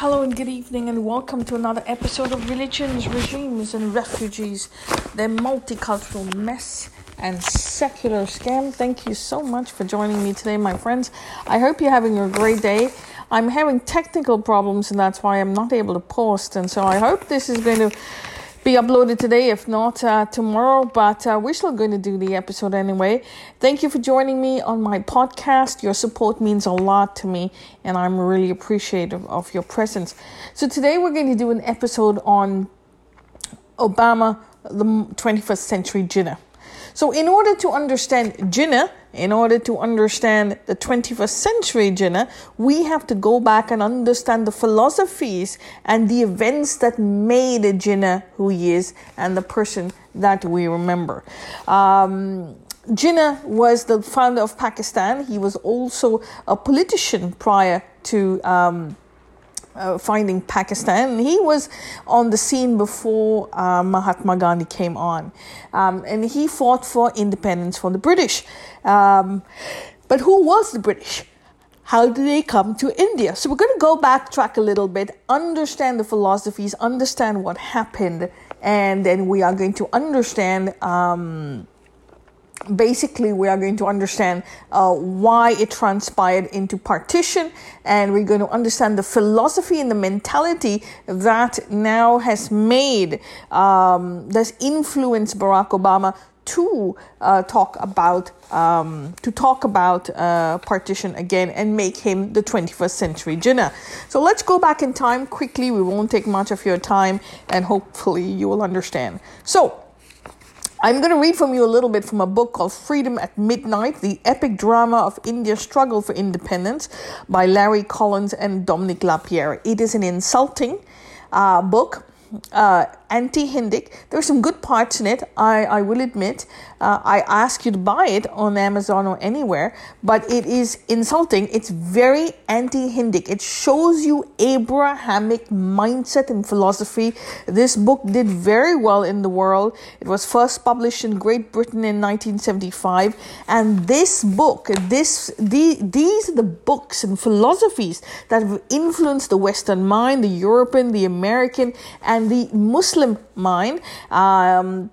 Hello and good evening, and welcome to another episode of Religions, Regimes, and Refugees, the multicultural mess and secular scam. Thank you so much for joining me today, my friends. I hope you're having a great day. I'm having technical problems, and that's why I'm not able to post, and so I hope this is going to be uploaded today, if not uh, tomorrow. But uh, we're still going to do the episode anyway. Thank you for joining me on my podcast. Your support means a lot to me, and I'm really appreciative of your presence. So today we're going to do an episode on Obama, the 21st century Jinnah. So, in order to understand Jinnah, in order to understand the 21st century Jinnah, we have to go back and understand the philosophies and the events that made Jinnah who he is and the person that we remember. Um, Jinnah was the founder of Pakistan. He was also a politician prior to. Um, uh, finding Pakistan. And he was on the scene before uh, Mahatma Gandhi came on. Um, and he fought for independence from the British. Um, but who was the British? How did they come to India? So we're going to go backtrack a little bit, understand the philosophies, understand what happened, and then we are going to understand. Um, basically we are going to understand uh, why it transpired into partition and we're going to understand the philosophy and the mentality that now has made um, that's influenced barack obama to uh, talk about um, to talk about uh, partition again and make him the 21st century Jinnah. So let's go back in time quickly. We won't take much of your time, and hopefully you will understand. So I'm going to read from you a little bit from a book called Freedom at Midnight The Epic Drama of India's Struggle for Independence by Larry Collins and Dominic Lapierre. It is an insulting uh, book uh, anti-Hindic. There are some good parts in it. I, I will admit. Uh, I ask you to buy it on Amazon or anywhere, but it is insulting. It's very anti-Hindic. It shows you Abrahamic mindset and philosophy. This book did very well in the world. It was first published in Great Britain in 1975, and this book, this the, these are the books and philosophies that have influenced the Western mind, the European, the American, and the Muslim Muslim mind. Um,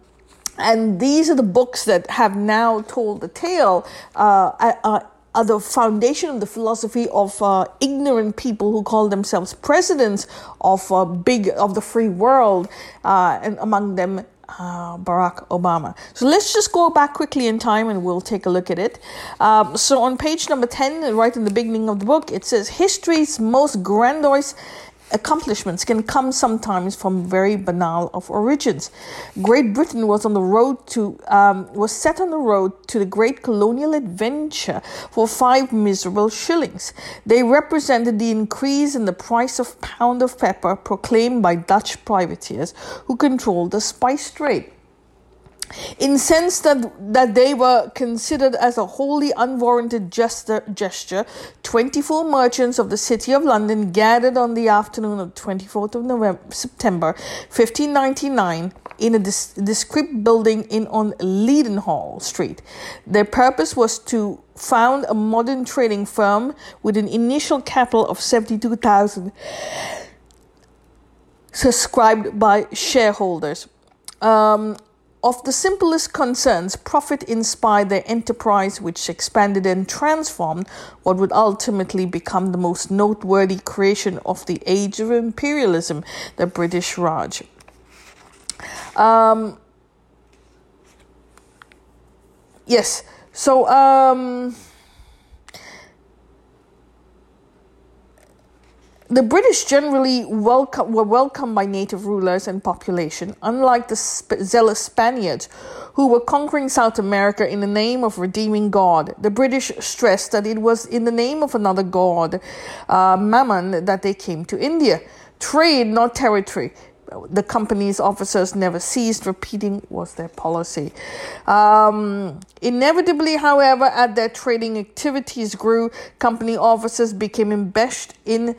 and these are the books that have now told the tale. Uh, uh, are the foundation of the philosophy of uh, ignorant people who call themselves presidents of uh, big of the free world, uh, and among them uh, Barack Obama. So let's just go back quickly in time and we'll take a look at it. Um, so on page number 10, right in the beginning of the book, it says history's most grandiose accomplishments can come sometimes from very banal of origins. Great Britain was on the road to um, was set on the road to the great colonial adventure for five miserable shillings. They represented the increase in the price of pound of pepper proclaimed by Dutch privateers who controlled the spice trade incensed that, that they were considered as a wholly unwarranted gesture, gesture, 24 merchants of the city of London gathered on the afternoon of 24th of November, September 1599 in a descript building in on Leadenhall Street. Their purpose was to found a modern trading firm with an initial capital of 72,000 subscribed by shareholders. Um, of the simplest concerns, profit inspired their enterprise, which expanded and transformed what would ultimately become the most noteworthy creation of the age of imperialism, the British Raj. Um, yes, so. Um, The British generally welcome, were welcomed by native rulers and population, unlike the sp- zealous Spaniards who were conquering South America in the name of redeeming God. The British stressed that it was in the name of another god, uh, Mammon, that they came to India. Trade, not territory. The company's officers never ceased repeating was their policy. Um, inevitably, however, as their trading activities grew, company officers became enmeshed in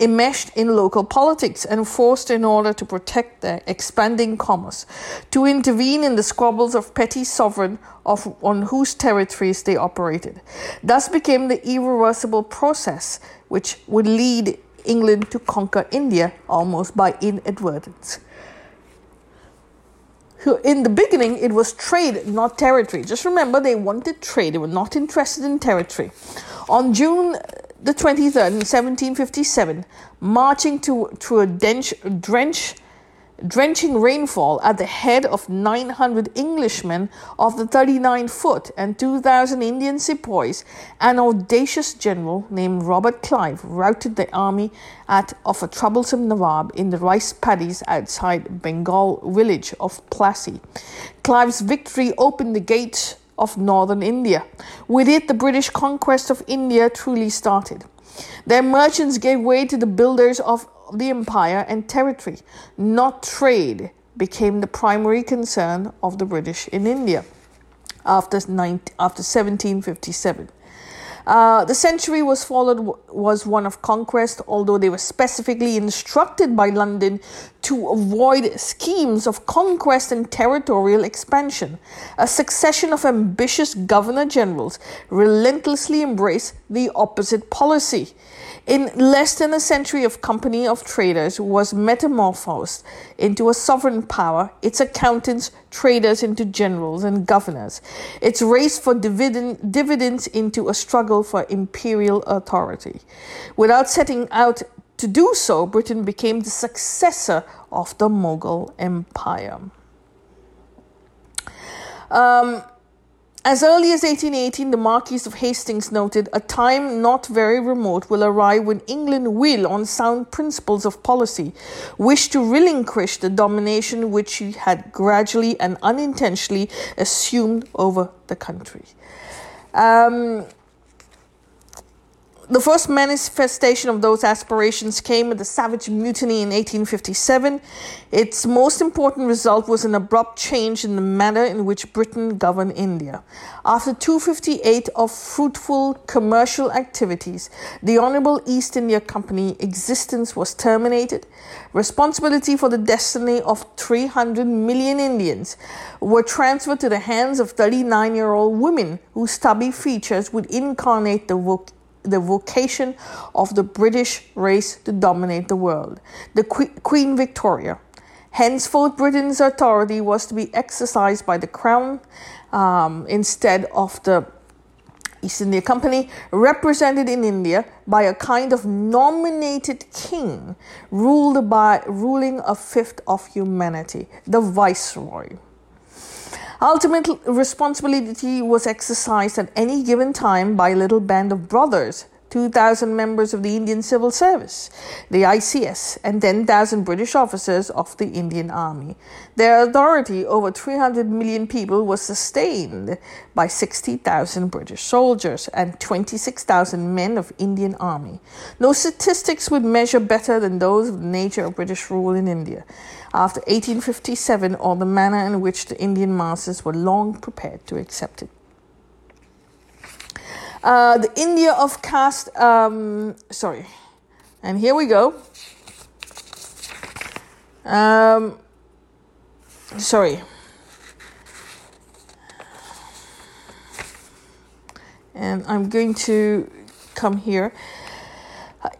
enmeshed in local politics and forced in order to protect their expanding commerce to intervene in the squabbles of petty sovereign of on whose territories they operated. Thus became the irreversible process which would lead England to conquer India almost by inadvertence. In the beginning, it was trade, not territory. Just remember, they wanted trade, they were not interested in territory. On June the 23rd, in 1757, marching to, to a drench drenching rainfall at the head of 900 Englishmen of the 39 foot and 2,000 Indian sepoys, an audacious general named Robert Clive routed the army at, of a troublesome Nawab in the rice paddies outside Bengal village of Plassey. Clive's victory opened the gates of northern India. With it, the British conquest of India truly started. Their merchants gave way to the builders of the empire and territory, not trade, became the primary concern of the British in India after, 19, after 1757. Uh, the century was followed was one of conquest, although they were specifically instructed by London to avoid schemes of conquest and territorial expansion. A succession of ambitious governor generals relentlessly embraced the opposite policy in less than a century of company of traders was metamorphosed into a sovereign power, its accountants traders into generals and governors, its race for dividend, dividends into a struggle for imperial authority. Without setting out to do so, Britain became the successor of the Mughal Empire. Um, as early as 1818, the Marquis of Hastings noted, A time not very remote will arrive when England will, on sound principles of policy, wish to relinquish the domination which she had gradually and unintentionally assumed over the country. Um, the first manifestation of those aspirations came with the Savage Mutiny in 1857. Its most important result was an abrupt change in the manner in which Britain governed India. After 258 of fruitful commercial activities, the Honorable East India Company existence was terminated. Responsibility for the destiny of 300 million Indians were transferred to the hands of 39 year old women whose stubby features would incarnate the voc- the vocation of the British race to dominate the world. The Queen Victoria. Henceforth, Britain's authority was to be exercised by the Crown um, instead of the East India Company, represented in India by a kind of nominated king, ruled by ruling a fifth of humanity, the viceroy. Ultimate responsibility was exercised at any given time by a little band of brothers 2,000 members of the Indian Civil Service, the ICS, and 10,000 British officers of the Indian Army. Their authority over 300 million people was sustained by 60,000 British soldiers and 26,000 men of Indian Army. No statistics would measure better than those of the nature of British rule in India after 1857 or the manner in which the Indian masses were long prepared to accept it. Uh, the India of caste, um, sorry, and here we go. Um, sorry. And I'm going to come here.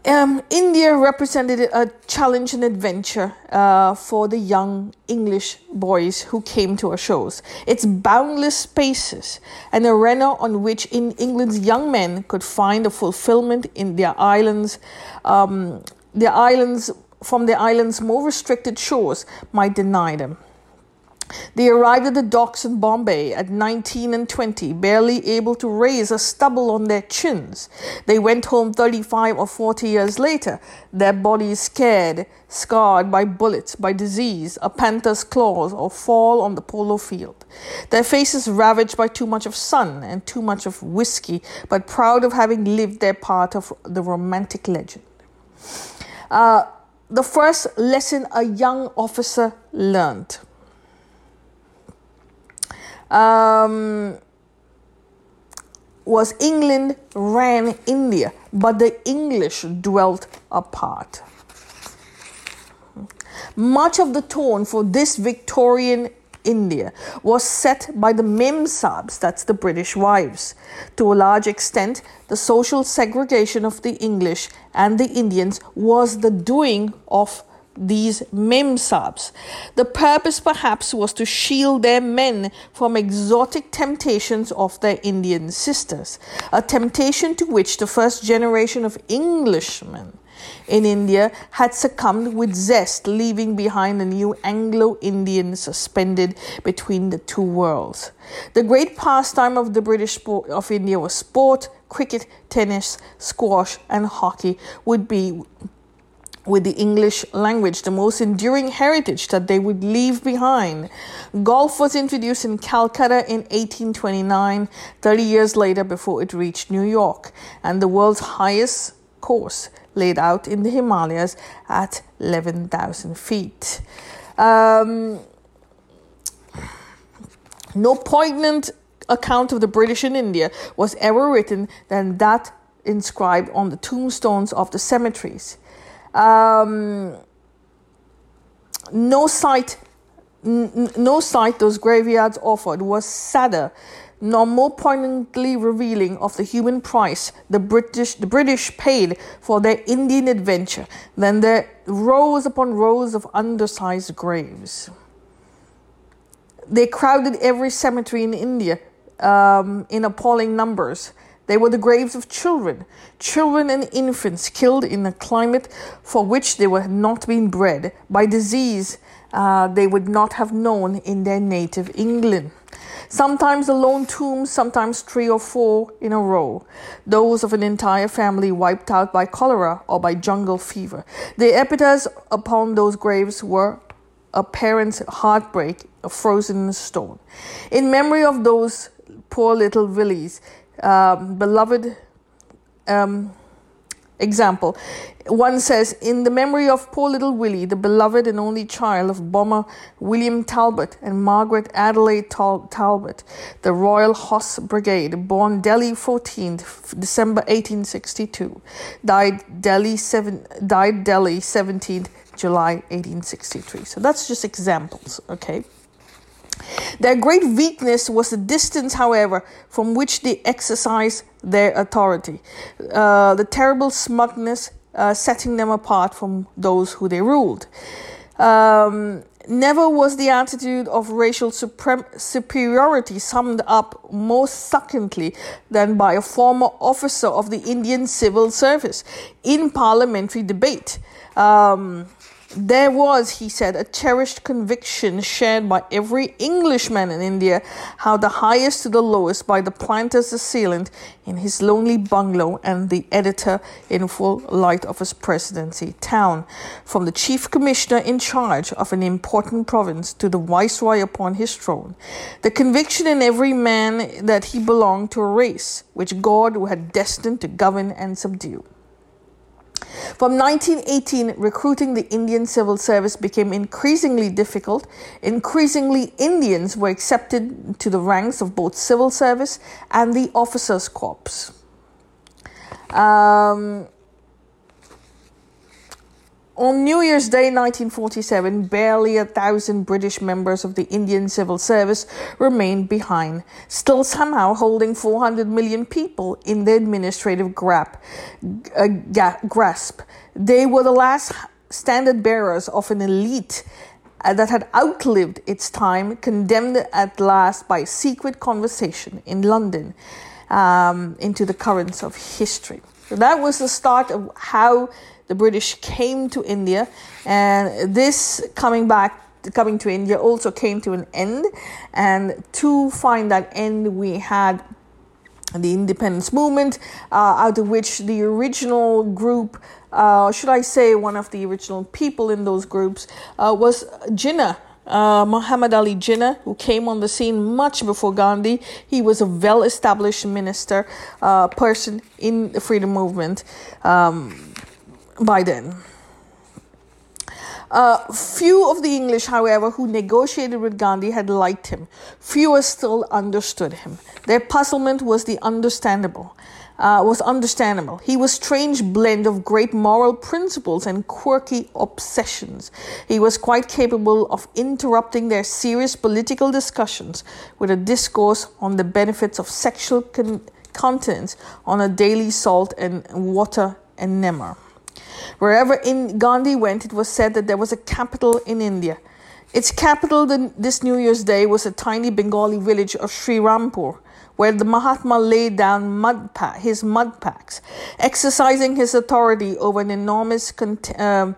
Um, India represented a challenge and adventure uh, for the young English boys who came to our shows. Its boundless spaces, an arena on which in England's young men could find a fulfillment in their islands, um, their islands from the island's more restricted shores might deny them. They arrived at the docks in Bombay at 19 and 20, barely able to raise a stubble on their chins. They went home 35 or 40 years later, their bodies scared, scarred by bullets, by disease, a panther's claws, or fall on the polo field. Their faces ravaged by too much of sun and too much of whiskey, but proud of having lived their part of the romantic legend. Uh, the first lesson a young officer learned um, was England ran India, but the English dwelt apart. Much of the tone for this Victorian India was set by the Memsahibs, that's the British wives. To a large extent, the social segregation of the English and the Indians was the doing of these memsahibs. The purpose perhaps was to shield their men from exotic temptations of their Indian sisters, a temptation to which the first generation of Englishmen in India had succumbed with zest, leaving behind a new Anglo Indian suspended between the two worlds. The great pastime of the British sport of India was sport, cricket, tennis, squash, and hockey would be with the English language, the most enduring heritage that they would leave behind. Golf was introduced in Calcutta in 1829, 30 years later, before it reached New York, and the world's highest course laid out in the Himalayas at 11,000 feet. Um, no poignant account of the British in India was ever written than that inscribed on the tombstones of the cemeteries. Um, no sight, n- no sight those graveyards offered was sadder, nor more poignantly revealing of the human price the British, the British paid for their Indian adventure than the rows upon rows of undersized graves. They crowded every cemetery in India um, in appalling numbers. They were the graves of children, children and infants killed in a climate for which they were not being bred, by disease uh, they would not have known in their native England. Sometimes a lone tomb, sometimes three or four in a row. Those of an entire family wiped out by cholera or by jungle fever. The epitaphs upon those graves were a parent's heartbreak, frozen in stone. In memory of those poor little Willies, um, beloved um, example. One says, In the memory of poor little Willie, the beloved and only child of Bomber William Talbot and Margaret Adelaide Tal- Talbot, the Royal Horse Brigade, born Delhi 14th December 1862, died Delhi, seven, died Delhi 17th July 1863. So that's just examples, okay? Their great weakness was the distance, however, from which they exercised their authority, uh, the terrible smugness uh, setting them apart from those who they ruled. Um, never was the attitude of racial suprem- superiority summed up more succinctly than by a former officer of the Indian civil service in parliamentary debate. Um, there was, he said, a cherished conviction shared by every Englishman in India how the highest to the lowest by the planter's assailant in his lonely bungalow and the editor in full light of his presidency town, from the chief commissioner in charge of an important province to the viceroy upon his throne. The conviction in every man that he belonged to a race which God had destined to govern and subdue. From 1918, recruiting the Indian civil service became increasingly difficult. Increasingly, Indians were accepted to the ranks of both civil service and the officers' corps. Um, on New Year's Day 1947, barely a thousand British members of the Indian Civil Service remained behind, still somehow holding 400 million people in their administrative grap, uh, grasp. They were the last standard bearers of an elite uh, that had outlived its time, condemned at last by secret conversation in London um, into the currents of history. So that was the start of how the British came to India, and this coming back coming to India also came to an end. And to find that end, we had the independence movement, uh, out of which the original group, uh, should I say, one of the original people in those groups, uh, was Jinnah. Uh, Muhammad Ali Jinnah, who came on the scene much before Gandhi. He was a well established minister, uh, person in the freedom movement. Um, by then. Uh, few of the English, however, who negotiated with Gandhi had liked him. Fewer still understood him. Their puzzlement was the understandable. uh, was understandable. He was strange blend of great moral principles and quirky obsessions. He was quite capable of interrupting their serious political discussions with a discourse on the benefits of sexual con- continence on a daily salt and water enema. Wherever in Gandhi went, it was said that there was a capital in India. Its capital this New Year's Day was a tiny Bengali village of Sri Rampur, where the Mahatma laid down mud his mud packs, exercising his authority over an enormous uh,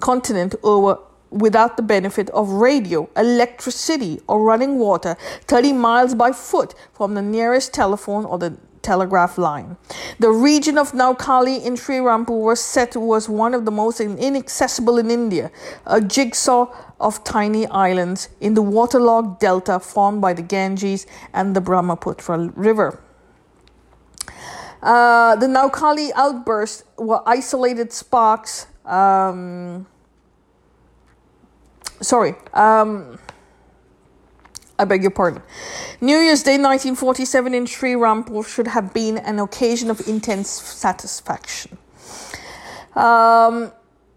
continent over without the benefit of radio, electricity, or running water 30 miles by foot from the nearest telephone or the telegraph line. The region of Noakhali in Sri Rampur was said was one of the most inaccessible in India, a jigsaw of tiny islands in the waterlogged delta formed by the Ganges and the Brahmaputra River. Uh, the Noakhali outbursts were isolated sparks. Um, sorry. Um, I beg your pardon. New Year's Day 1947 in Sri Rampur should have been an occasion of intense satisfaction. Um,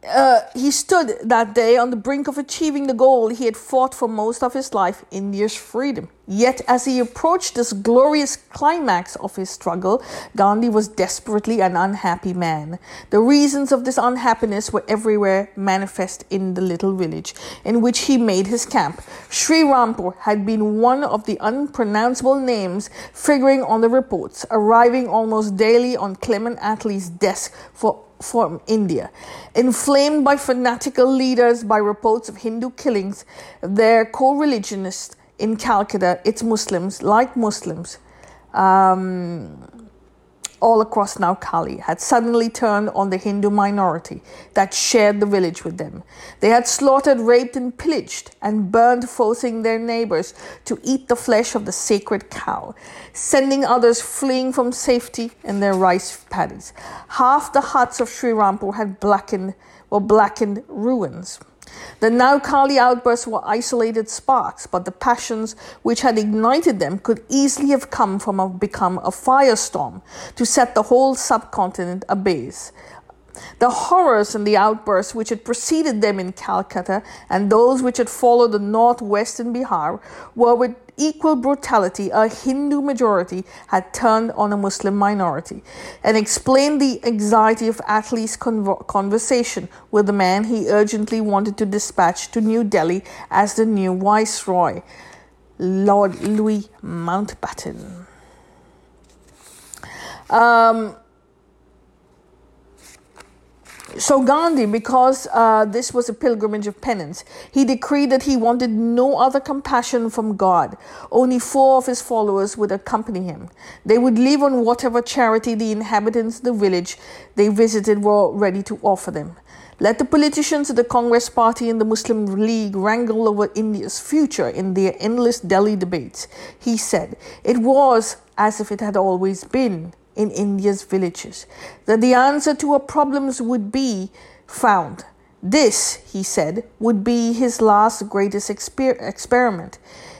uh, he stood that day on the brink of achieving the goal he had fought for most of his life India's freedom. Yet, as he approached this glorious climax of his struggle, Gandhi was desperately an unhappy man. The reasons of this unhappiness were everywhere manifest in the little village in which he made his camp. Sri Rampur had been one of the unpronounceable names figuring on the reports, arriving almost daily on Clement Attlee's desk for from India. Inflamed by fanatical leaders by reports of Hindu killings, their co religionists in Calcutta, it's Muslims, like Muslims, um, all across Noakhali had suddenly turned on the Hindu minority that shared the village with them. They had slaughtered, raped, and pillaged and burned, forcing their neighbors to eat the flesh of the sacred cow, sending others fleeing from safety in their rice paddies. Half the huts of Sri Rampur had blackened, were blackened ruins. The Noakhali outbursts were isolated sparks, but the passions which had ignited them could easily have come from a, become a firestorm to set the whole subcontinent ablaze. The horrors and the outbursts which had preceded them in Calcutta and those which had followed the northwest in Bihar were with equal brutality a Hindu majority had turned on a Muslim minority and explained the anxiety of Attlee's convo- conversation with the man he urgently wanted to dispatch to New Delhi as the new viceroy, Lord Louis Mountbatten. Um, so Gandhi, because uh, this was a pilgrimage of penance, he decreed that he wanted no other compassion from God. Only four of his followers would accompany him. They would live on whatever charity the inhabitants of the village they visited were ready to offer them. Let the politicians of the Congress Party and the Muslim League wrangle over India's future in their endless Delhi debates. He said, It was as if it had always been in India's villages, that the answer to our problems would be found. This, he said, would be his last greatest exper- experiment.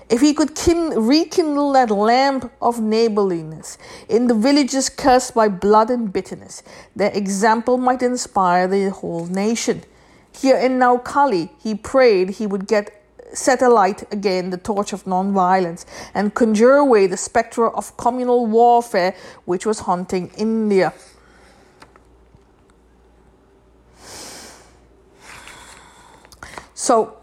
If he could kin- rekindle that lamp of neighborliness in the villages cursed by blood and bitterness, their example might inspire the whole nation. Here in Noakhali, he prayed he would get set alight again the torch of nonviolence and conjure away the spectre of communal warfare which was haunting India. So,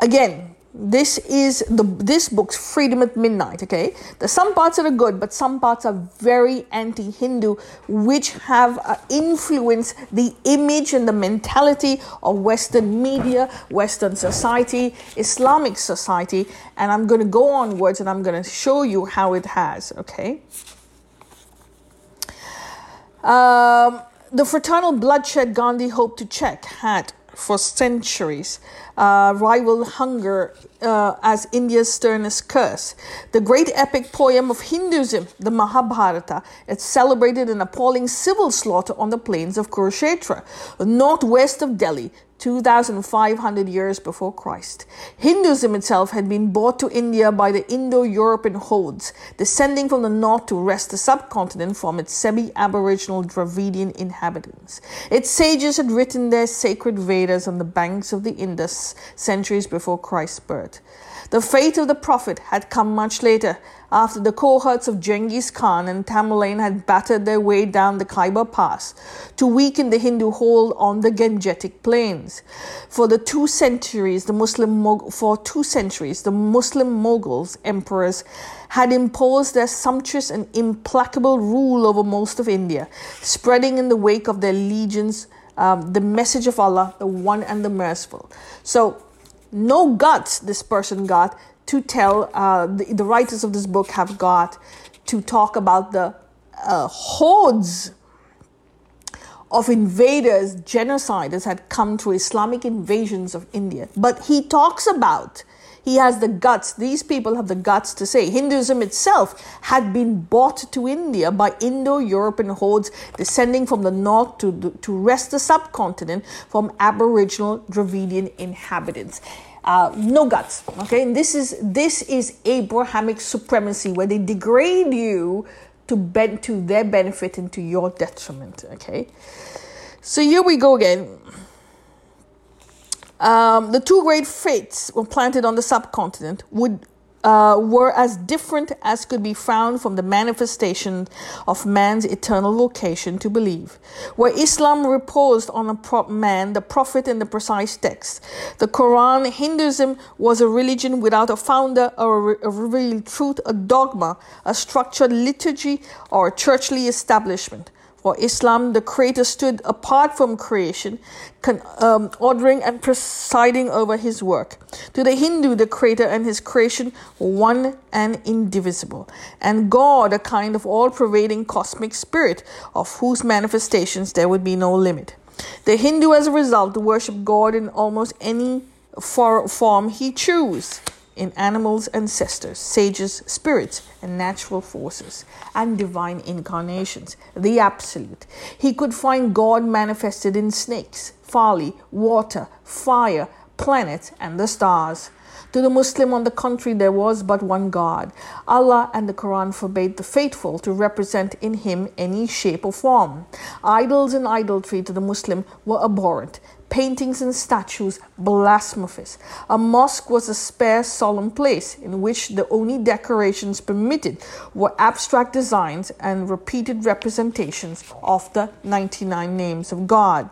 again, this is the this book's freedom at midnight okay? There's some parts that are good but some parts are very anti-hindu which have uh, influenced the image and the mentality of western media western society islamic society and i'm going to go onwards and i'm going to show you how it has okay? Um, the fraternal bloodshed gandhi hoped to check had for centuries, uh, rival hunger uh, as India's sternest curse. The great epic poem of Hinduism, the Mahabharata, it celebrated an appalling civil slaughter on the plains of Kurukshetra, northwest of Delhi, 2,500 years before Christ. Hinduism itself had been brought to India by the Indo European hordes, descending from the north to wrest the subcontinent from its semi Aboriginal Dravidian inhabitants. Its sages had written their sacred Vedas on the banks of the Indus centuries before Christ's birth. The fate of the prophet had come much later, after the cohorts of Genghis Khan and Tamerlane had battered their way down the Khyber Pass to weaken the Hindu hold on the Gangetic plains. For the two centuries, the Muslim for two centuries, the Muslim Mughals emperors had imposed their sumptuous and implacable rule over most of India, spreading in the wake of their legions um, the message of Allah, the One and the Merciful. So, no guts this person got to tell, uh, the, the, writers of this book have got to talk about the uh, hordes of invaders, genociders had come to Islamic invasions of India. But he talks about, he has the guts, these people have the guts to say Hinduism itself had been brought to India by Indo European hordes descending from the north to, to wrest the subcontinent from Aboriginal Dravidian inhabitants uh, no guts. Okay, and this is this is Abrahamic supremacy where they degrade you to bend to their benefit and to your detriment. Okay, so here we go again. Um, the two great faiths were planted on the subcontinent would uh, were as different as could be found from the manifestation of man's eternal vocation to believe. Where Islam reposed on a prop man, the prophet, and the precise text, the Quran, Hinduism was a religion without a founder or a, revealed truth, a dogma, a structured liturgy, or a churchly establishment. For Islam, the Creator stood apart from creation, con- um, ordering and presiding over His work. To the Hindu, the Creator and His creation were one and indivisible, and God, a kind of all pervading cosmic spirit, of whose manifestations there would be no limit. The Hindu, as a result, worship God in almost any for- form he chooses in animals' ancestors, sages, spirits, and natural forces, and divine incarnations, the Absolute. He could find God manifested in snakes, folly, water, fire, planets, and the stars. To the Muslim, on the contrary, there was but one God. Allah and the Quran forbade the faithful to represent in him any shape or form. Idols and idolatry to the Muslim were abhorrent paintings and statues blasphemous. A mosque was a spare, solemn place in which the only decorations permitted were abstract designs and repeated representations of the 99 names of God.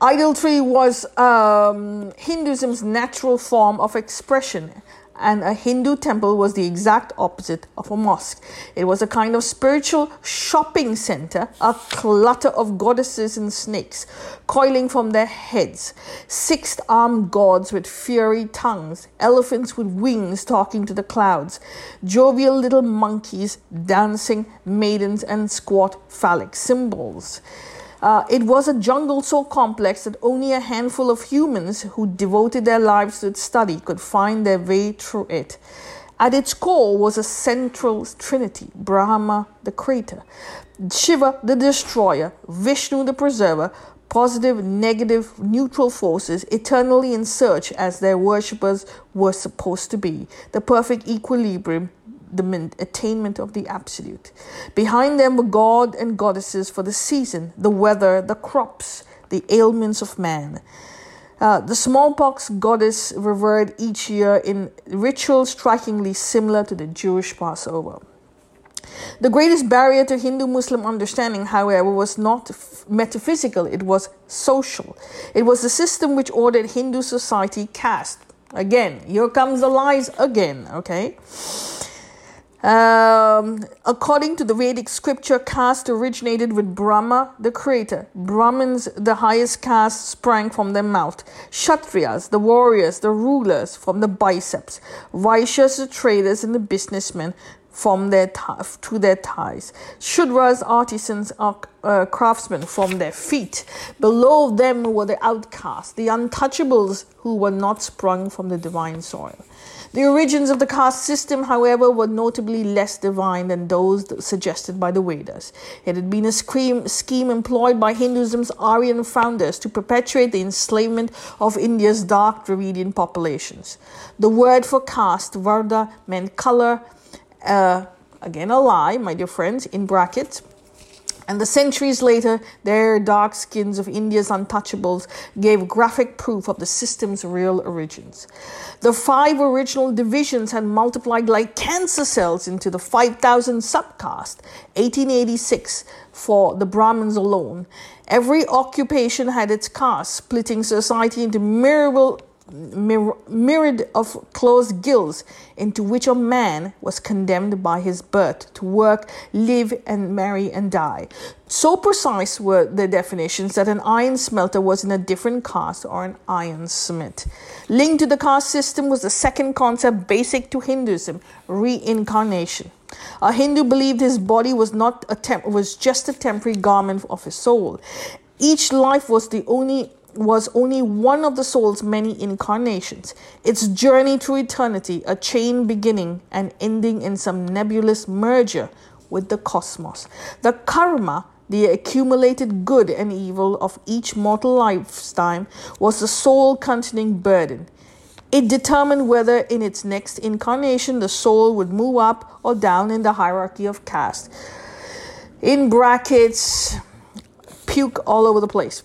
Idolatry was um, Hinduism's natural form of expression and a Hindu temple was the exact opposite of a mosque. It was a kind of spiritual shopping center, a clutter of goddesses and snakes coiling from their heads, six armed gods with fiery tongues, elephants with wings talking to the clouds, jovial little monkeys dancing, maidens, and squat phallic symbols. Uh, it was a jungle so complex that only a handful of humans who devoted their lives to its study could find their way through it. At its core was a central trinity Brahma, the creator, Shiva, the destroyer, Vishnu, the preserver, positive, negative, neutral forces eternally in search as their worshippers were supposed to be, the perfect equilibrium the attainment of the absolute. Behind them were god and goddesses for the season, the weather, the crops, the ailments of man. Uh, the smallpox goddess revered each year in rituals strikingly similar to the Jewish Passover. The greatest barrier to Hindu Muslim understanding, however, was not metaphysical, it was social. It was the system which ordered Hindu society caste. Again, here comes the lies again, okay? Um, according to the Vedic scripture, caste originated with Brahma, the creator. Brahmins, the highest caste, sprang from their mouth. Kshatriyas, the warriors, the rulers, from the biceps. Vaishyas, the traders and the businessmen, from their th- to their thighs. Shudras, artisans, uh, craftsmen, from their feet. Below them were the outcasts, the untouchables who were not sprung from the divine soil. The origins of the caste system, however, were notably less divine than those suggested by the Vedas. It had been a scheme employed by Hinduism's Aryan founders to perpetuate the enslavement of India's dark Dravidian populations. The word for caste, Varna, meant color, uh, again a lie, my dear friends, in brackets and the centuries later, their dark skins of India's untouchables gave graphic proof of the system's real origins. The five original divisions had multiplied like cancer cells into the 5,000 subcaste, 1886 for the Brahmins alone. Every occupation had its caste, splitting society into myriad myriad of closed guilds into which a man was condemned by his birth to work, live, and marry and die. So precise were the definitions that an iron smelter was in a different caste or an iron smith. Linked to the caste system was the second concept basic to Hinduism reincarnation. A Hindu believed his body was not a temp- was just a temporary garment of his soul. Each life was the only was only one of the soul's many incarnations, its journey through eternity, a chain beginning and ending in some nebulous merger with the cosmos. The karma, the accumulated good and evil of each mortal lifetime, was the soul containing burden. It determined whether in its next incarnation the soul would move up or down in the hierarchy of caste. In brackets, puke all over the place.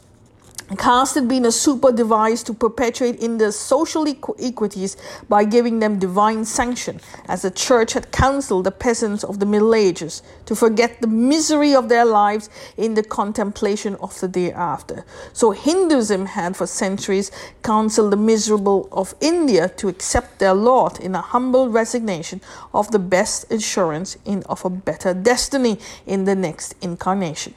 Caste had been a super device to perpetuate India's social equities by giving them divine sanction, as the church had counseled the peasants of the Middle Ages to forget the misery of their lives in the contemplation of the day after. So Hinduism had for centuries counseled the miserable of India to accept their lot in a humble resignation of the best assurance in of a better destiny in the next incarnation.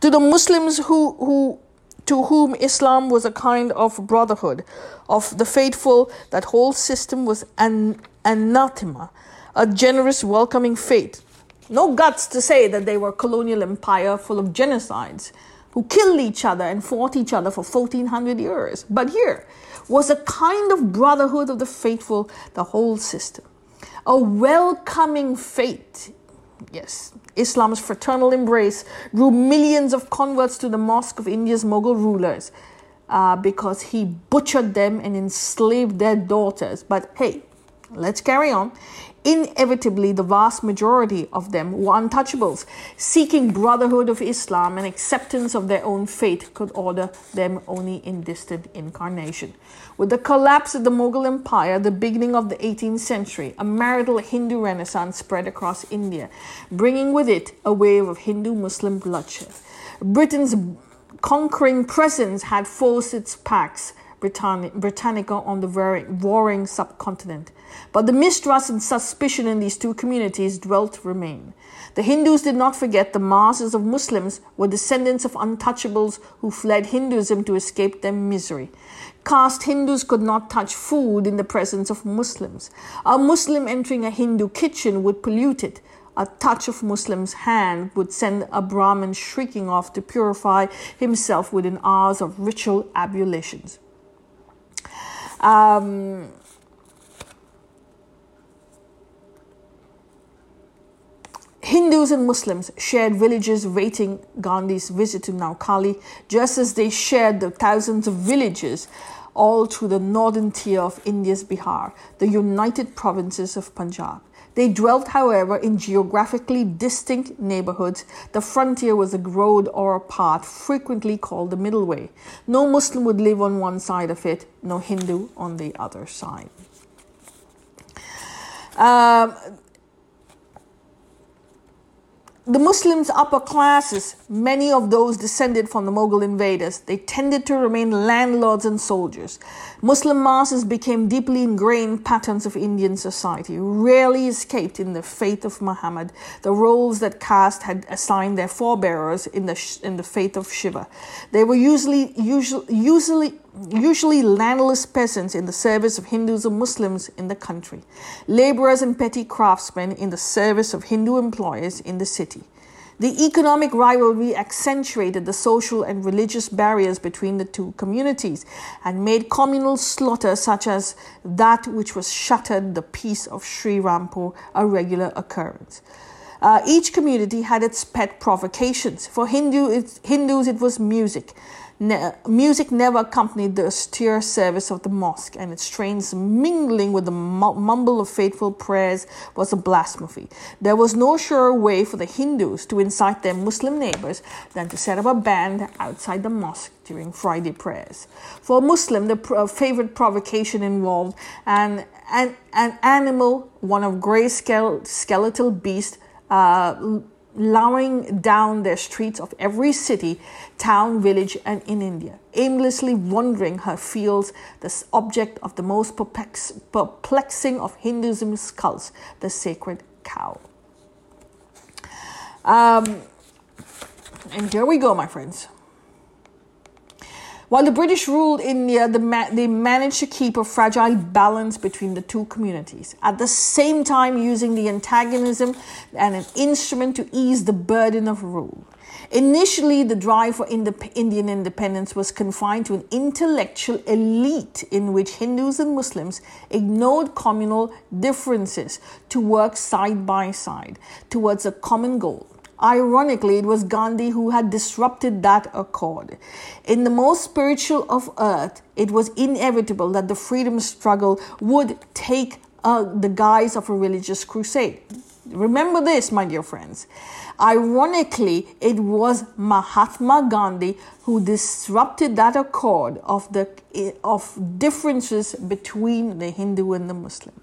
To the Muslims who who to whom Islam was a kind of brotherhood of the faithful, that whole system was an anathema, a generous, welcoming faith. No guts to say that they were a colonial empire full of genocides who killed each other and fought each other for 1400 years. But here was a kind of brotherhood of the faithful, the whole system. A welcoming faith Yes, Islam's fraternal embrace drew millions of converts to the mosque of India's Mughal rulers uh, because he butchered them and enslaved their daughters. But hey, let's carry on. Inevitably, the vast majority of them were untouchables, seeking brotherhood of Islam and acceptance of their own fate could order them only in distant incarnation. With the collapse of the Mughal Empire, the beginning of the 18th century, a marital Hindu renaissance spread across India, bringing with it a wave of Hindu Muslim bloodshed. Britain's conquering presence had forced its Britannica on the warring subcontinent. But the mistrust and suspicion in these two communities dwelt remain. The Hindus did not forget the masses of Muslims were descendants of untouchables who fled Hinduism to escape their misery. Caste Hindus could not touch food in the presence of Muslims. A Muslim entering a Hindu kitchen would pollute it. A touch of Muslim's hand would send a Brahmin shrieking off to purify himself within hours of ritual ablutions. Um, Hindus and Muslims shared villages waiting Gandhi's visit to Noakhali, just as they shared the thousands of villages all through the northern tier of India's Bihar, the united provinces of Punjab. They dwelt, however, in geographically distinct neighborhoods. The frontier was a road or a path, frequently called the middle way. No Muslim would live on one side of it, no Hindu on the other side. Um, the Muslims' upper classes, many of those descended from the Mughal invaders, they tended to remain landlords and soldiers. Muslim masses became deeply ingrained patterns of Indian society, rarely escaped in the faith of Muhammad, the roles that caste had assigned their forebearers in the, in the faith of Shiva. They were usually, usually, usually usually landless peasants in the service of Hindus or Muslims in the country, laborers and petty craftsmen in the service of Hindu employers in the city. The economic rivalry accentuated the social and religious barriers between the two communities and made communal slaughter, such as that which was shattered the peace of Sri Rampur, a regular occurrence. Uh, each community had its pet provocations. For Hindu, Hindus, it was music. Ne- music never accompanied the austere service of the mosque, and its strains mingling with the mumble of faithful prayers was a blasphemy. There was no surer way for the Hindus to incite their Muslim neighbors than to set up a band outside the mosque during Friday prayers. For a Muslim, the pr- favorite provocation involved an, an, an animal, one of grey skeletal beast, uh, lowing down their streets of every city, town, village, and in India, aimlessly wandering her fields, the object of the most perplex, perplexing of Hinduism's cults, the sacred cow. Um, and here we go, my friends. While the British ruled India, the ma- they managed to keep a fragile balance between the two communities, at the same time using the antagonism and an instrument to ease the burden of rule. Initially, the drive for Indian independence was confined to an intellectual elite in which Hindus and Muslims ignored communal differences to work side by side towards a common goal. Ironically, it was Gandhi who had disrupted that accord. In the most spiritual of earth, it was inevitable that the freedom struggle would take uh, the guise of a religious crusade. Remember this, my dear friends. Ironically, it was Mahatma Gandhi who disrupted that accord of the of differences between the Hindu and the Muslim.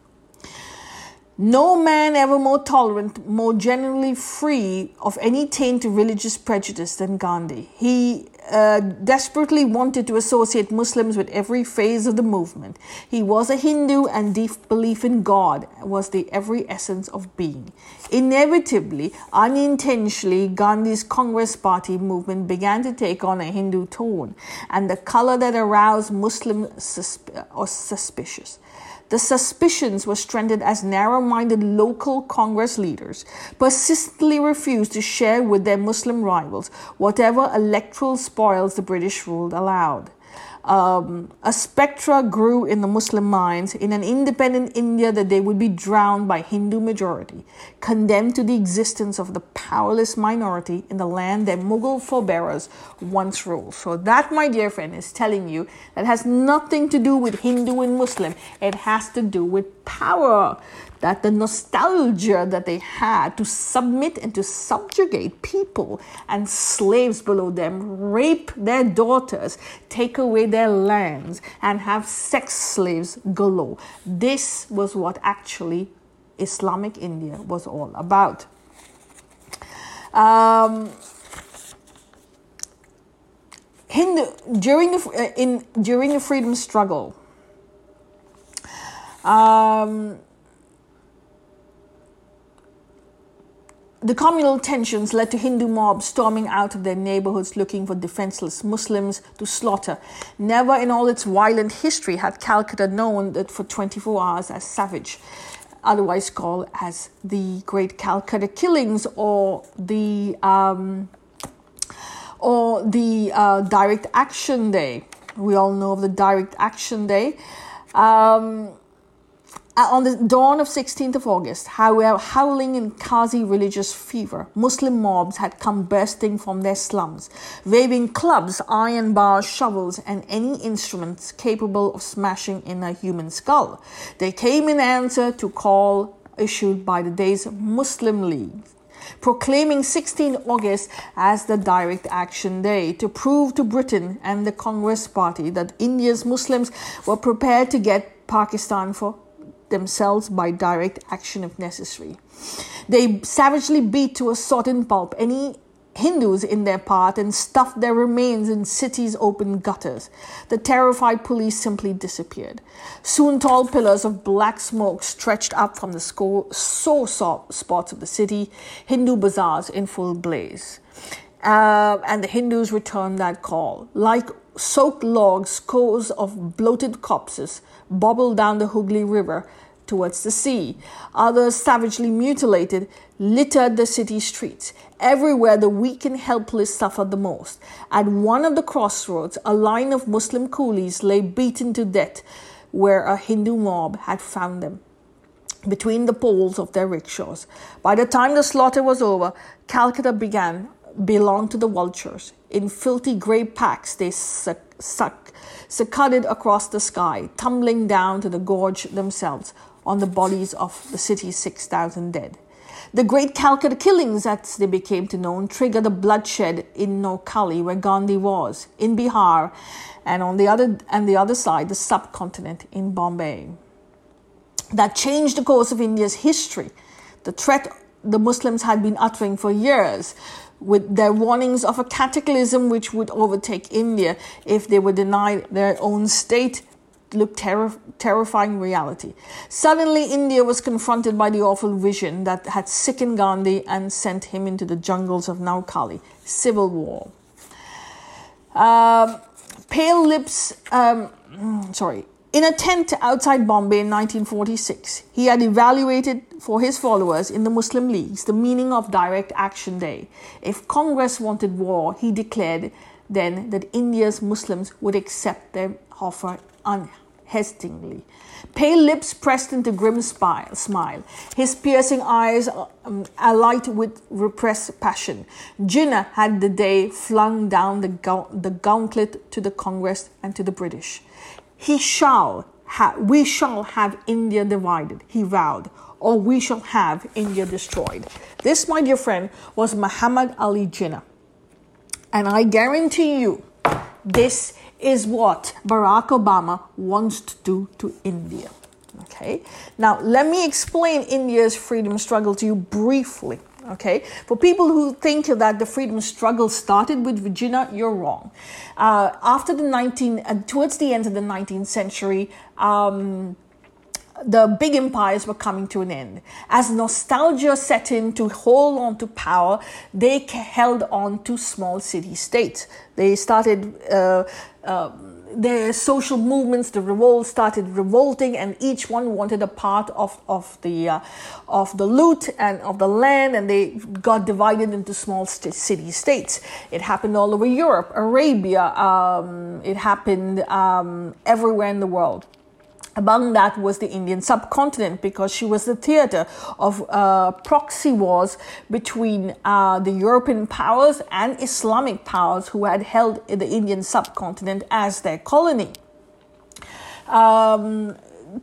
No man ever more tolerant, more generally free of any taint of religious prejudice than Gandhi. He uh, desperately wanted to associate Muslims with every phase of the movement. He was a Hindu, and deep belief in God was the every essence of being. Inevitably, unintentionally, Gandhi's Congress Party movement began to take on a Hindu tone, and the color that aroused Muslim susp- or suspicious. The suspicions were strengthened as narrow minded local Congress leaders persistently refused to share with their Muslim rivals whatever electoral spoils the British rule allowed um, a spectra grew in the Muslim minds in an independent India that they would be drowned by Hindu majority, condemned to the existence of the powerless minority in the land their Mughal forebears once ruled. So that, my dear friend, is telling you that has nothing to do with Hindu and Muslim. It has to do with power that the nostalgia that they had to submit and to subjugate people and slaves below them, rape their daughters, take away their lands, and have sex slaves galore. This was what actually Islamic India was all about. Um, Hindu, during the uh, in during the freedom struggle, um, The communal tensions led to Hindu mobs storming out of their neighborhoods looking for defenseless Muslims to slaughter. Never in all its violent history had Calcutta known that for 24 hours as savage, otherwise called as the Great Calcutta Killings or the um, or the uh, Direct Action Day. We all know of the Direct Action Day. Um, Uh, on the dawn of 16th of August, however, uh, howling in Qazi religious fever, Muslim mobs had come bursting from their slums, waving clubs, iron bars, shovels, and any instruments capable of smashing in a human skull. They came in answer to call issued by the day's Muslim League proclaiming 16 August as the Direct Action Day to prove to Britain and the Congress Party that India's Muslims were prepared to get Pakistan for themselves by direct action if necessary. They savagely beat to a sodden pulp any Hindus in their path and stuffed their remains in cities' open gutters. The terrified police simply disappeared. Soon, tall pillars of black smoke stretched up from the sore spots of the city, Hindu bazaars in full blaze. Uh, and the Hindus returned that call. Like soaked logs, scores of bloated corpses bobbled down the Hooghly River towards the sea. Others, savagely mutilated, littered the city streets. Everywhere, the weak and helpless suffered the most. At one of the crossroads, a line of Muslim coolies lay beaten to death where a Hindu mob had found them between the poles of their rickshaws. By the time the slaughter was over, Calcutta began belonged to the vultures. In filthy grey packs, they suck, suck, across the sky, tumbling down to the gorge themselves on the bodies of the city's 6,000 dead. The great Calcutta killings, as they became to known, triggered the bloodshed in Noakhali, where Gandhi was, in Bihar, and on the other and the other side, the subcontinent in Bombay. That changed the course of India's history. The threat the Muslims had been uttering for years, with their warnings of a cataclysm which would overtake India if they were denied their own state looked terri- terrifying reality. Suddenly, India was confronted by the awful vision that had sickened Gandhi and sent him into the jungles of Noakhali, civil war. Um, pale lips, um, sorry, in a tent outside Bombay in 1946, he had evaluated for his followers in the Muslim leagues the meaning of Direct Action Day. If Congress wanted war, he declared then that India's Muslims would accept their offer unhesitatingly. Pale lips pressed into grim smile, his piercing eyes um, alight with repressed passion. Jinnah had the day flung down the, the gauntlet to the Congress and to the British. He shall have, we shall have India divided, he vowed, or we shall have India destroyed. This, my dear friend, was Muhammad Ali Jinnah. And I guarantee you, this is what Barack Obama wants to do to India. Okay, now let me explain India's freedom struggle to you briefly. Okay, for people who think that the freedom struggle started with Virginia, you're wrong. Uh, after the 19, uh, towards the end of the 19th century, um, the big empires were coming to an end. As nostalgia set in to hold on to power, they held on to small city states. They started. Uh, uh, the social movements, the revolt started revolting, and each one wanted a part of of the uh, of the loot and of the land, and they got divided into small st- city states. It happened all over Europe, Arabia. Um, it happened um, everywhere in the world. Among that was the Indian subcontinent because she was the theater of uh, proxy wars between uh, the European powers and Islamic powers who had held the Indian subcontinent as their colony. Um,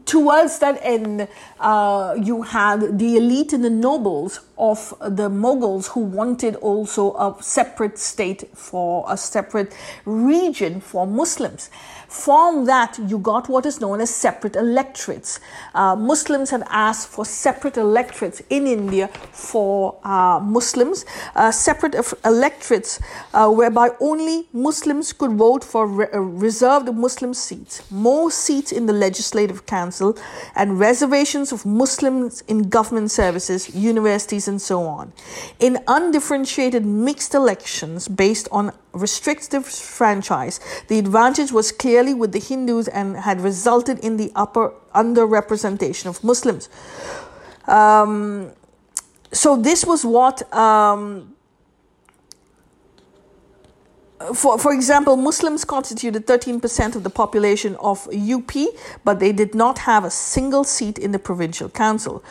towards that end, uh, you had the elite and the nobles of the Mughals who wanted also a separate state for a separate region for Muslims. From that, you got what is known as separate electorates. Uh, Muslims had asked for separate electorates in India for uh, Muslims, uh, separate electorates uh, whereby only Muslims could vote for re- uh, reserved Muslim seats, more seats in the legislative council, and reservations of Muslims in government services, universities, and so on. In undifferentiated mixed elections based on restrictive franchise, the advantage was clearly with the Hindus and had resulted in the upper underrepresentation of Muslims. Um, so this was what. Um, for, for example, Muslims constituted 13% of the population of UP, but they did not have a single seat in the provincial council.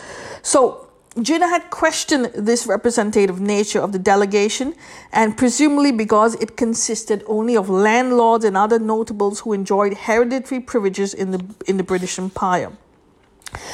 So, Jinnah had questioned this representative nature of the delegation, and presumably because it consisted only of landlords and other notables who enjoyed hereditary privileges in the, in the British Empire.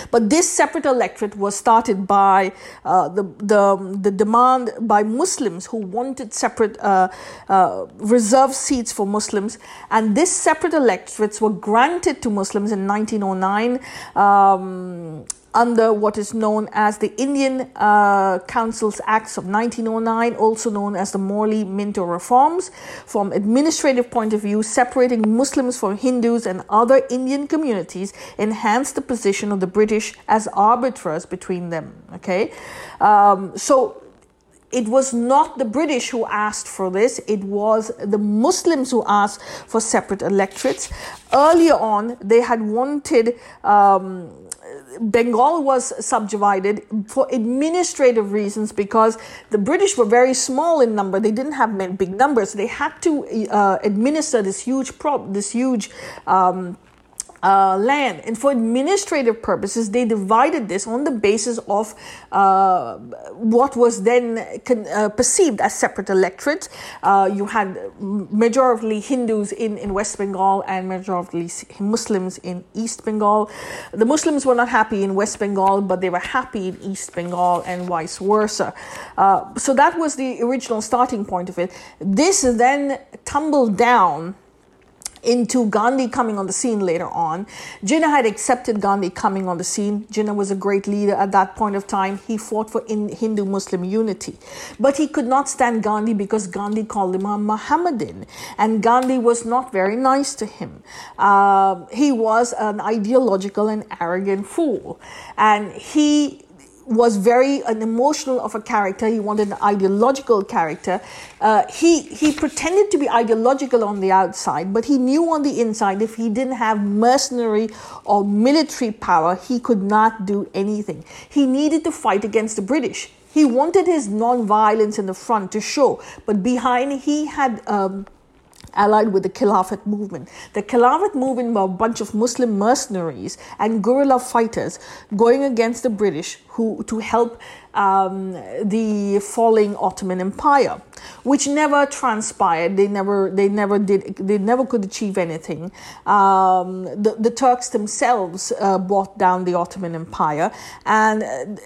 But this separate electorate was started by uh, the, the, the demand by Muslims who wanted separate uh, uh, reserved seats for Muslims. And this separate electorates were granted to Muslims in 1909. Um, under what is known as the Indian uh, Councils Acts of 1909, also known as the Morley Minto Reforms. From administrative point of view, separating Muslims from Hindus and other Indian communities enhanced the position of the British as arbiters between them. Okay, um, so it was not the British who asked for this, it was the Muslims who asked for separate electorates. Earlier on, they had wanted um, Bengal was subdivided for administrative reasons because the British were very small in number. They didn't have big numbers. They had to uh, administer this huge prop, this huge um, uh, land. And for administrative purposes, they divided this on the basis of uh, what was then con- uh, perceived as separate electorates. Uh, you had majority Hindus in, in West Bengal and majority Muslims in East Bengal. The Muslims were not happy in West Bengal, but they were happy in East Bengal and vice versa. Uh, so that was the original starting point of it. This then tumbled down into Gandhi coming on the scene later on. Jinnah had accepted Gandhi coming on the scene. Jinnah was a great leader at that point of time. He fought for Hindu Muslim unity. But he could not stand Gandhi because Gandhi called him a Mohammedan. And Gandhi was not very nice to him. Uh, he was an ideological and arrogant fool. And he was very an emotional of a character. He wanted an ideological character. Uh, he he pretended to be ideological on the outside, but he knew on the inside if he didn't have mercenary or military power, he could not do anything. He needed to fight against the British. He wanted his non-violence in the front to show, but behind he had. Um, allied with the Khilafat movement. The Khilafat movement were a bunch of Muslim mercenaries and guerrilla fighters going against the British who to help um, the falling Ottoman Empire, which never transpired. They never, they never did, they never could achieve anything. Um, the, the Turks themselves uh, brought down the Ottoman Empire, and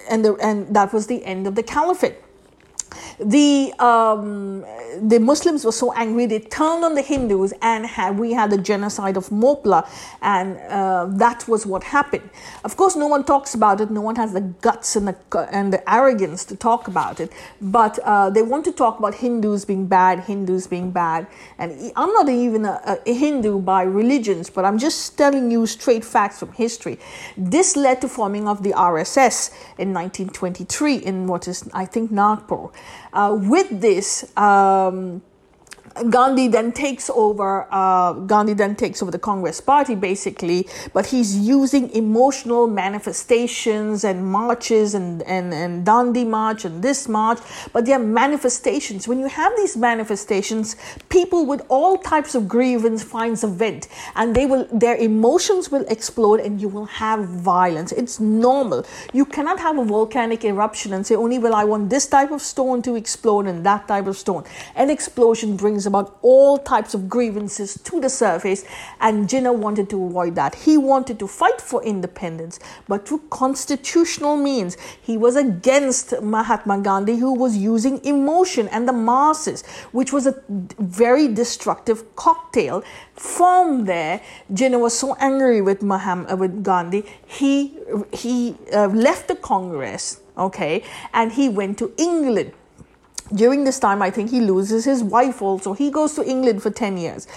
and the, and that was the end of the Caliphate the um, the Muslims were so angry they turned on the Hindus and we had the genocide of Mopla and uh, that was what happened. Of course, no one talks about it. No one has the guts and the and the arrogance to talk about it. But uh, they want to talk about Hindus being bad, Hindus being bad. And I'm not even a, a Hindu by religions, but I'm just telling you straight facts from history. This led to forming of the RSS in 1923 in what is I think Nagpur. Uh, with this, um, Gandhi then takes over. Uh, Gandhi then takes over the Congress Party, basically, but he's using emotional manifestations and marches and and and Dandi March and this march. But they are manifestations. When you have these manifestations, people with all types of grievance finds a vent, and they will their emotions will explode, and you will have violence. It's normal. You cannot have a volcanic eruption and say only well I want this type of stone to explode and that type of stone. An explosion brings about all types of grievances to the surface, and Jinnah wanted to avoid that. He wanted to fight for independence, but through constitutional means. He was against Mahatma Gandhi, who was using emotion and the masses, which was a very destructive cocktail. From there, Jinnah was so angry with Mahatma, uh, with Gandhi, he he uh, left the Congress, okay, and he went to England during this time, I think he loses his wife also. He goes to England for 10 years.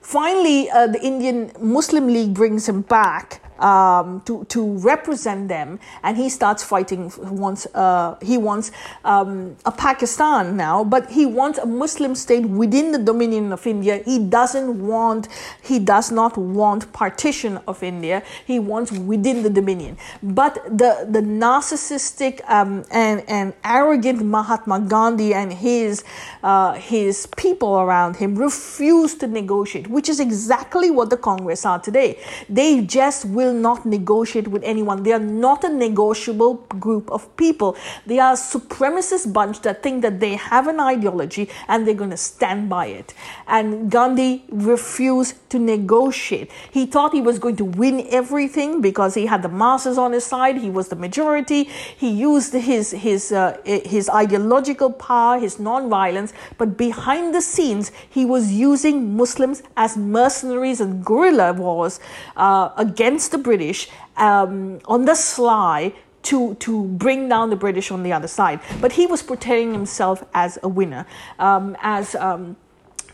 Finally, uh, the Indian Muslim League brings him back um, to to represent them, and he starts fighting. Wants uh, he wants um, a Pakistan now, but he wants a Muslim state within the dominion of India. He doesn't want he does not want partition of India. He wants within the dominion. But the the narcissistic um, and and arrogant Mahatma Gandhi and his uh, his people around him refuse to negotiate, which is exactly what the Congress are today. They just will will not negotiate with anyone. They are not a negotiable group of people. They are a supremacist bunch that think that they have an ideology and they're going to stand by it. And Gandhi refused to negotiate. He thought he was going to win everything because he had the masses on his side. He was the majority. He used his his uh, his ideological power, his non-violence, but behind the scenes, he was using Muslims as mercenaries and guerrilla wars uh, against the British um, on the sly to to bring down the British on the other side. But he was portraying himself as a winner, um, as um,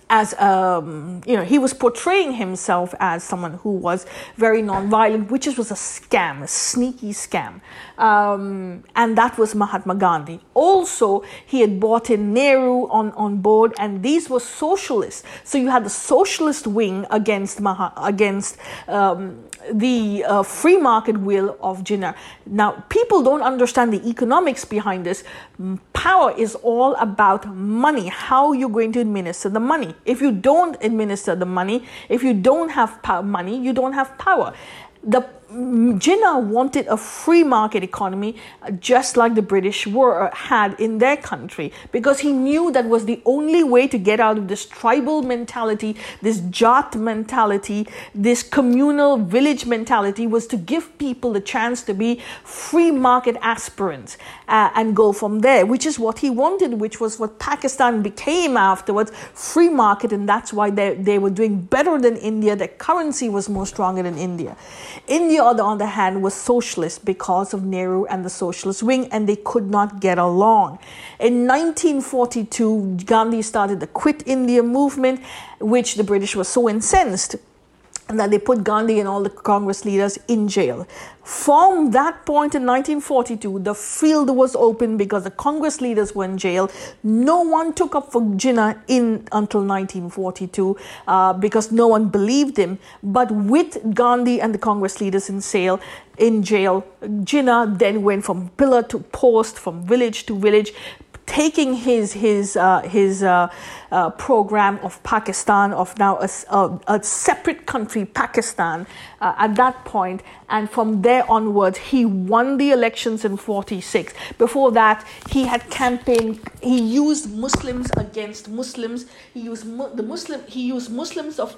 as um, you know he was portraying himself as someone who was very nonviolent which was a scam a sneaky scam. Um, and that was mahatma gandhi. Also he had brought in nehru on, on board and these were socialists. So you had the socialist wing against Maha, against um, the uh, free market will of Jinnah. Now, people don't understand the economics behind this. Power is all about money, how you're going to administer the money. If you don't administer the money, if you don't have money, you don't have power. The Jinnah wanted a free market economy just like the British were had in their country because he knew that was the only way to get out of this tribal mentality, this Jat mentality, this communal village mentality was to give people the chance to be free market aspirants uh, and go from there, which is what he wanted, which was what Pakistan became afterwards, free market, and that's why they, they were doing better than India. Their currency was more stronger than India. India India, on the other hand, was socialist because of Nehru and the socialist wing, and they could not get along. In 1942, Gandhi started the Quit India movement, which the British were so incensed and that they put Gandhi and all the Congress leaders in jail. From that point in 1942, the field was open because the Congress leaders were in jail. No one took up for Jinnah in until 1942 uh, because no one believed him. But with Gandhi and the Congress leaders in jail, in jail, Jinnah then went from pillar to post, from village to village, taking his his uh, his uh, uh, program of Pakistan of now a, a, a separate country Pakistan uh, at that point and from there onwards he won the elections in 46 before that he had campaigned he used Muslims against Muslims. He used mu- the Muslim he used Muslims of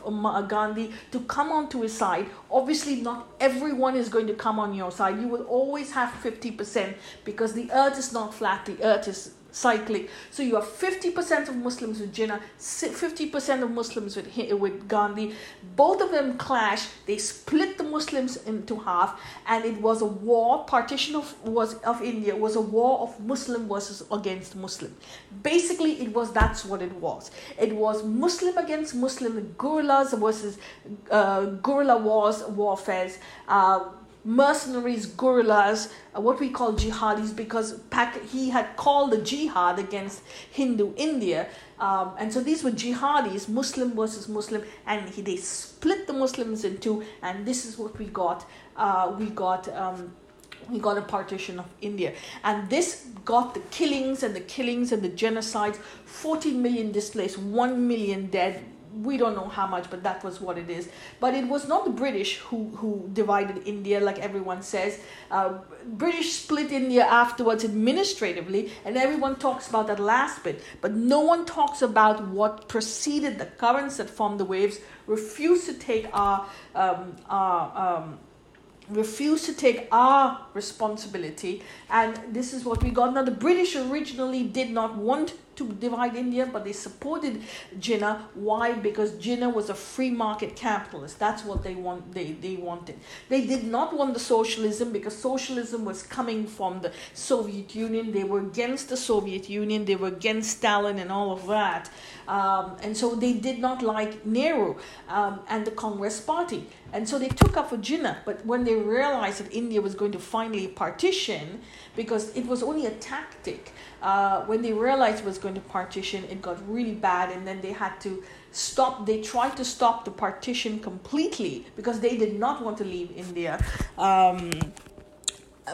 Gandhi to come onto his side. Obviously not everyone is going to come on your side. You will always have 50% because the earth is not flat the earth is cyclic. So you have 50% of Muslims with Jinnah, 50% of Muslims with, with Gandhi. Both of them clash. They split the Muslims into half, and it was a war. Partition of was of India was a war of Muslim versus against Muslim. Basically, it was that's what it was. It was Muslim against Muslim, guerrillas versus uh, guerrilla wars, warfares. Uh, mercenaries, guerrillas, uh, what we call jihadis, because he had called the jihad against Hindu India. Um, and so these were jihadis, Muslim versus Muslim, and he, they split the Muslims in two, and this is what we got. Uh, we got. Um, we got a partition of India. And this got the killings and the killings and the genocides 40 million displaced, 1 million dead, we don't know how much, but that was what it is. But it was not the British who, who divided India, like everyone says. Uh, British split India afterwards administratively, and everyone talks about that last bit. But no one talks about what preceded the currents that formed the waves, refused to take our, um, our um, refused to take our responsibility and this is what we got now the british originally did not want to divide India, but they supported Jinnah. Why? Because Jinnah was a free market capitalist. That's what they want. They, they wanted. They did not want the socialism because socialism was coming from the Soviet Union. They were against the Soviet Union. They were against Stalin and all of that. Um, and so they did not like Nehru um, and the Congress Party. And so they took up for Jinnah. But when they realized that India was going to finally partition, because it was only a tactic, uh, when they realized it was going to partition, it got really bad, and then they had to stop. They tried to stop the partition completely because they did not want to leave India. Um,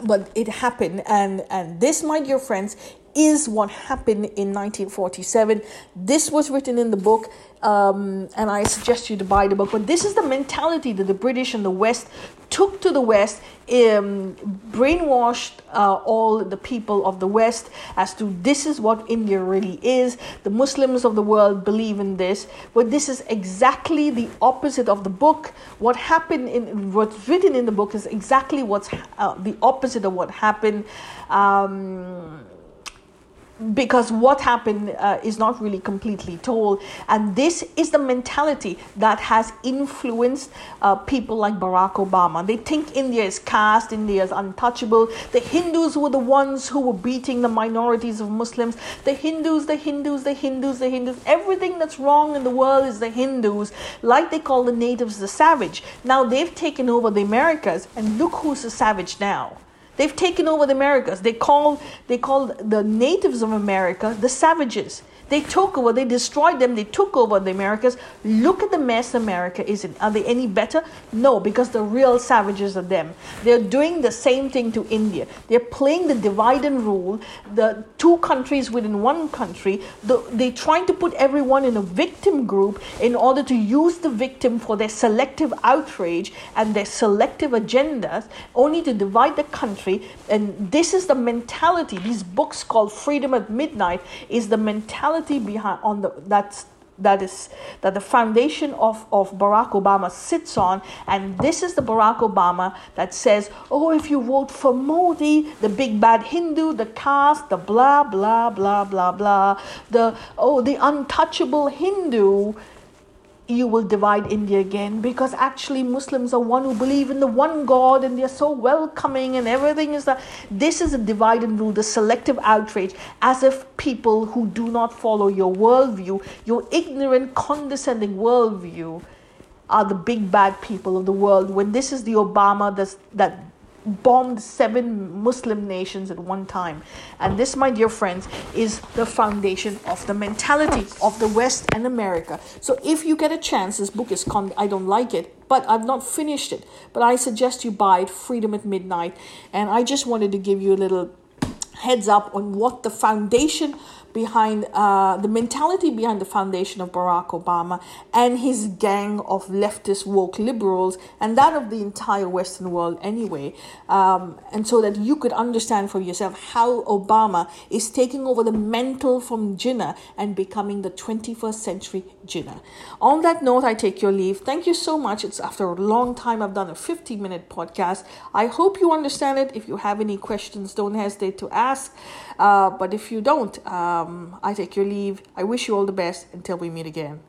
but it happened, and and this, my dear friends, is what happened in 1947. This was written in the book, um, and I suggest you to buy the book. But this is the mentality that the British and the West took to the West, um, brainwashed uh, all the people of the West as to this is what India really is. The Muslims of the world believe in this, but this is exactly the opposite of the book. What happened in what's written in the book is exactly what's uh, the opposite of what happened. Um, because what happened uh, is not really completely told. And this is the mentality that has influenced uh, people like Barack Obama. They think India is caste, India is untouchable. The Hindus were the ones who were beating the minorities of Muslims. The Hindus, the Hindus, the Hindus, the Hindus. Everything that's wrong in the world is the Hindus, like they call the natives the savage. Now they've taken over the Americas, and look who's the savage now. They've taken over the Americas. They call they call the natives of America the savages. They took over, they destroyed them, they took over the Americas. Look at the mess America is in. Are they any better? No, because the real savages are them. They're doing the same thing to India. They're playing the divide and rule, the two countries within one country. The, they're trying to put everyone in a victim group in order to use the victim for their selective outrage and their selective agendas, only to divide the country. And this is the mentality. These books called Freedom at Midnight is the mentality behind on the that's that is that the foundation of, of Barack Obama sits on, and this is the Barack Obama that says, Oh, if you vote for Modi, the big bad Hindu, the caste, the blah blah blah blah blah, the oh the untouchable Hindu you will divide India again because actually Muslims are one who believe in the one God and they're so welcoming and everything is that this is a divide and rule, the selective outrage, as if people who do not follow your worldview, your ignorant, condescending worldview, are the big bad people of the world. When this is the Obama that's, that bombed seven Muslim nations at one time. And this, my dear friends, is the foundation of the mentality of the West and America. So if you get a chance, this book is con I don't like it, but I've not finished it. But I suggest you buy it, Freedom at Midnight. And I just wanted to give you a little heads up on what the foundation behind uh, the mentality behind the foundation of Barack Obama and his gang of leftist woke liberals and that of the entire Western world anyway. Um, and so that you could understand for yourself how Obama is taking over the mental from Jinnah and becoming the 21st century Jinnah. On that note, I take your leave. Thank you so much. It's after a long time I've done a 50 minute podcast. I hope you understand it. If you have any questions, don't hesitate to ask. Uh, but if you don't, um, I take your leave. I wish you all the best until we meet again.